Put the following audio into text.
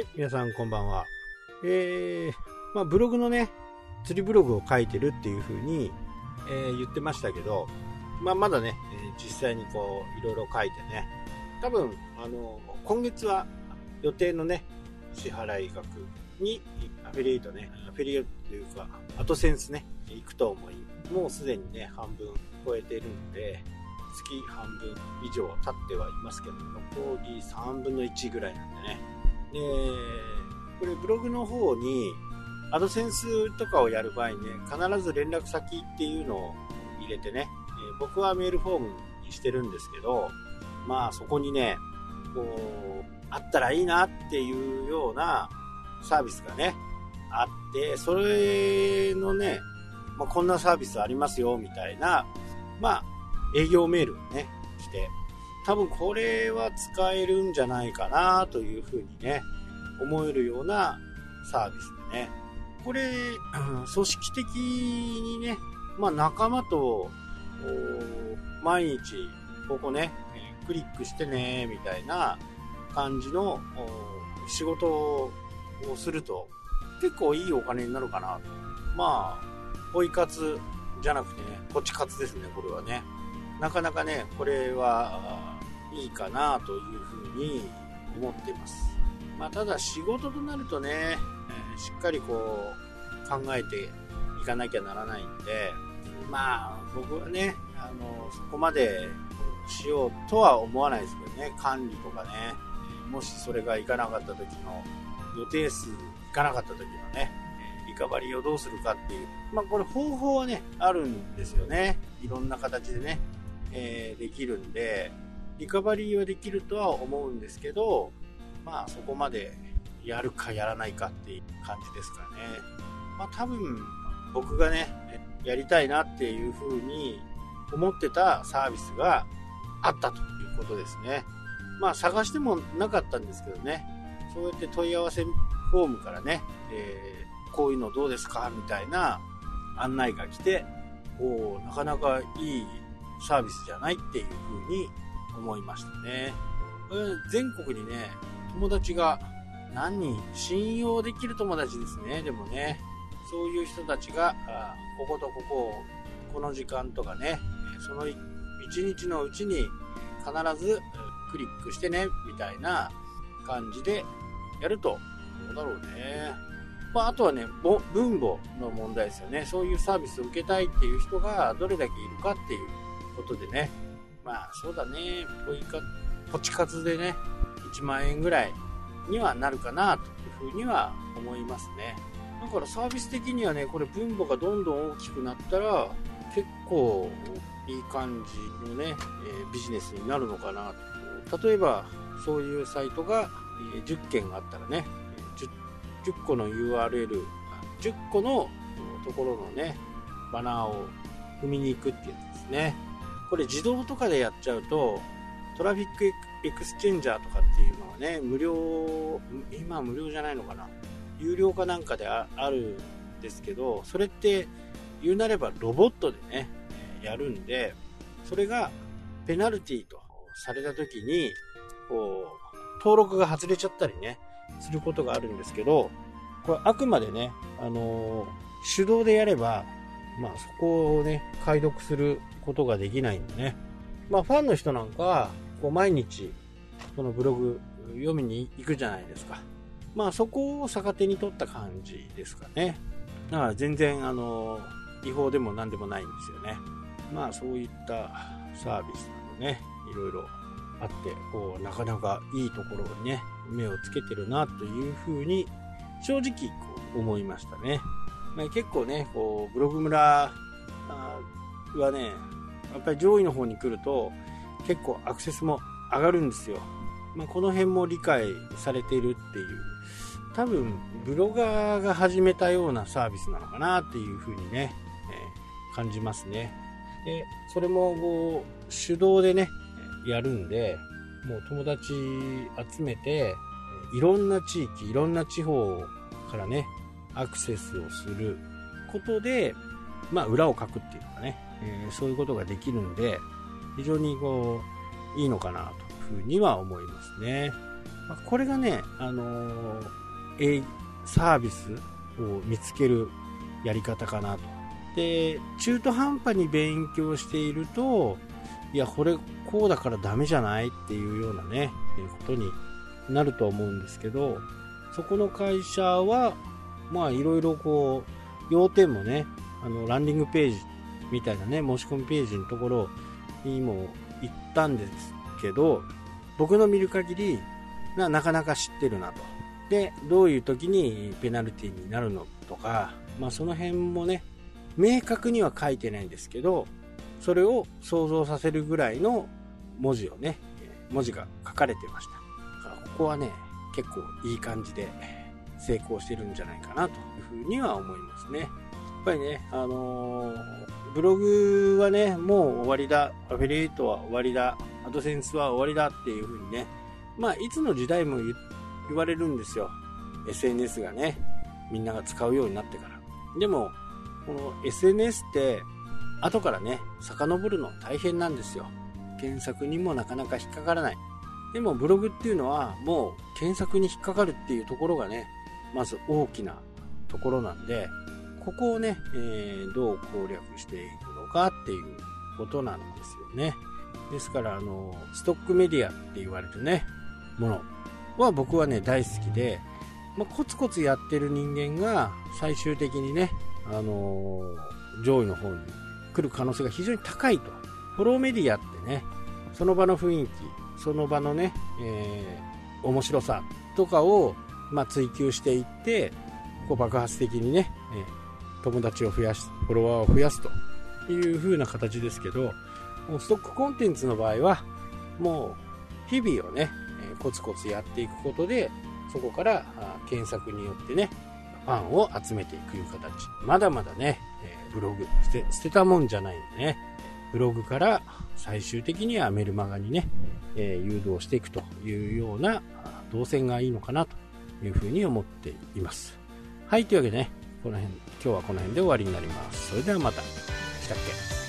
い、皆さんこんばんは。えー、まあブログのね、釣りブログを書いてるっていう風に、えー、言ってましたけど、まあまだね、え、実際にこう、いろいろ書いてね、多分、あの、今月は予定のね、支払い額にアフィリエイトね、アフィリエイトというか、アトセンスね、行くと思い、もうすでにね、半分超えてるので、月半分以上経ってはいますけど、残り3分の1ぐらいなんでね。で、これブログの方に、アドセンスとかをやる場合ね、必ず連絡先っていうのを入れてね、え僕はメールフォームにしてるんですけど、まあそこにね、こう、あったらいいなっていうようなサービスがね、あって、それのね、まあ、こんなサービスありますよ、みたいな、まあ、営業メールをね、来て、多分これは使えるんじゃないかなというふうにね、思えるようなサービスでね。これ、組織的にね、まあ仲間と、毎日、ここね、クリックしてね、みたいな感じの仕事をすると、結構いいお金になるかなと。まあ、ポイ活じゃなくてね、ポチ活ですね、これはね。なかなかね、これはいいかなというふうに思ってます。まあ、ただ仕事となるとね、しっかりこう考えていかなきゃならないんで、まあ僕はね、あの、そこまでしようとは思わないですけどね、管理とかね、もしそれがいかなかった時の予定数いかなかった時のね、リカバリーをどうするかっていう、まあこれ方法はね、あるんですよね。いろんな形でね。えー、できるんで、リカバリーはできるとは思うんですけど、まあそこまでやるかやらないかっていう感じですかね。まあ多分僕がね、やりたいなっていうふうに思ってたサービスがあったということですね。まあ探してもなかったんですけどね、そうやって問い合わせフォームからね、えー、こういうのどうですかみたいな案内が来て、おなかなかいいサービスじゃないっていうふうに思いましたね。全国にね、友達が何人、信用できる友達ですね、でもね、そういう人たちが、こことここを、この時間とかね、その一日のうちに必ずクリックしてね、みたいな感じでやると、どうだろうね。まあ、あとはね、分母の問題ですよね。そういうサービスを受けたいっていう人がどれだけいるかっていうことでね、まあそうだね、ポイカポチ活でね、1万円ぐらいにはなるかなというふうには思いますね。だからサービス的にはね、これ分母がどんどん大きくなったら、結構いい感じのね、え、ビジネスになるのかなと。例えば、そういうサイトがえ10件あったらね、10, 10個の URL、10個のところのね、バナーを踏みに行くっていうやつですね。これ自動とかでやっちゃうと、トラフィックエクスチェンジャーとかっていうのはね、無料、今無料じゃないのかな。有料かなんかであるんですけど、それって言うなればロボットでね、やるんで、それがペナルティとされた時に、こう、登録が外れちゃったりね、することがあるんですけど、これあくまでね、あのー、手動でやれば、まあそこをね、解読することができないんでね。まあファンの人なんかは、こう毎日、そのブログ読みに行くじゃないですか。まあそこを逆手に取った感じですかね。だから全然あの、違法でも何でもないんですよね。まあそういったサービスなどね、いろいろあって、こう、なかなかいいところにね、目をつけてるなというふうに、正直こう思いましたね。まあ、結構ね、こう、ブログ村はね、やっぱり上位の方に来ると結構アクセスも上がるんですよ。まあ、この辺も理解されているっていう、多分ブロガーが始めたようなサービスなのかなっていうふうにね、えー、感じますね。で、それもこう手動でね、やるんで、もう友達集めて、いろんな地域、いろんな地方からね、アクセスをすることで、まあ、裏をかくっていうかね、えー、そういうことができるんで、非常にこう、いいのかなというふうには思いますね。まこれがね、あのー、サービスを見つけるやり方かなと。で、中途半端に勉強していると、いや、これこうだからダメじゃないっていうようなね、ことになると思うんですけど、そこの会社は、まあいろいろこう、要点もね、あの、ランディングページみたいなね、申し込みページのところにも行ったんですけど、僕の見る限り、ななかなか知ってるなと。で、どういう時にペナルティになるのとか、まあその辺もね、明確には書いてないんですけど、それを想像させるぐらいの文字をね、文字が書かれてました。ここはね、結構いい感じで成功してるんじゃないかなというふうには思いますね。やっぱりね、あのー、ブログはね、もう終わりだ、アフィリエイトは終わりだ、アドセンスは終わりだっていうふうにね、まあ、いつの時代も言われるんですよ。SNS がね、みんなが使うようになってから。でも、この SNS って後からね、遡るの大変なんですよ。検索にもなかなか引っかからない。でもブログっていうのはもう検索に引っかかるっていうところがね、まず大きなところなんで、ここをね、えー、どう攻略していくのかっていうことなんですよね。ですから、あの、ストックメディアって言われるね、ものは僕はね、大好きで、まあ、コツコツやってる人間が最終的にね、あのー、上位の方に来る可能性が非常に高いと。フォローメディアってね、その場の雰囲気、その場のね、えー、面白さとかを、まあ、追求していって、こう爆発的にね、友達を増やし、フォロワーを増やすという風な形ですけど、もうストックコンテンツの場合は、もう日々をね、コツコツやっていくことで、そこから検索によってね、ファンを集めていくいう形。まだまだね、ブログ捨て、捨てたもんじゃないんでね、ブログから最終的にはメルマガにね、誘導していくというような動線がいいのかなというふうに思っています。はい、というわけでね、この辺、今日はこの辺で終わりになります。それではまた。したっけ？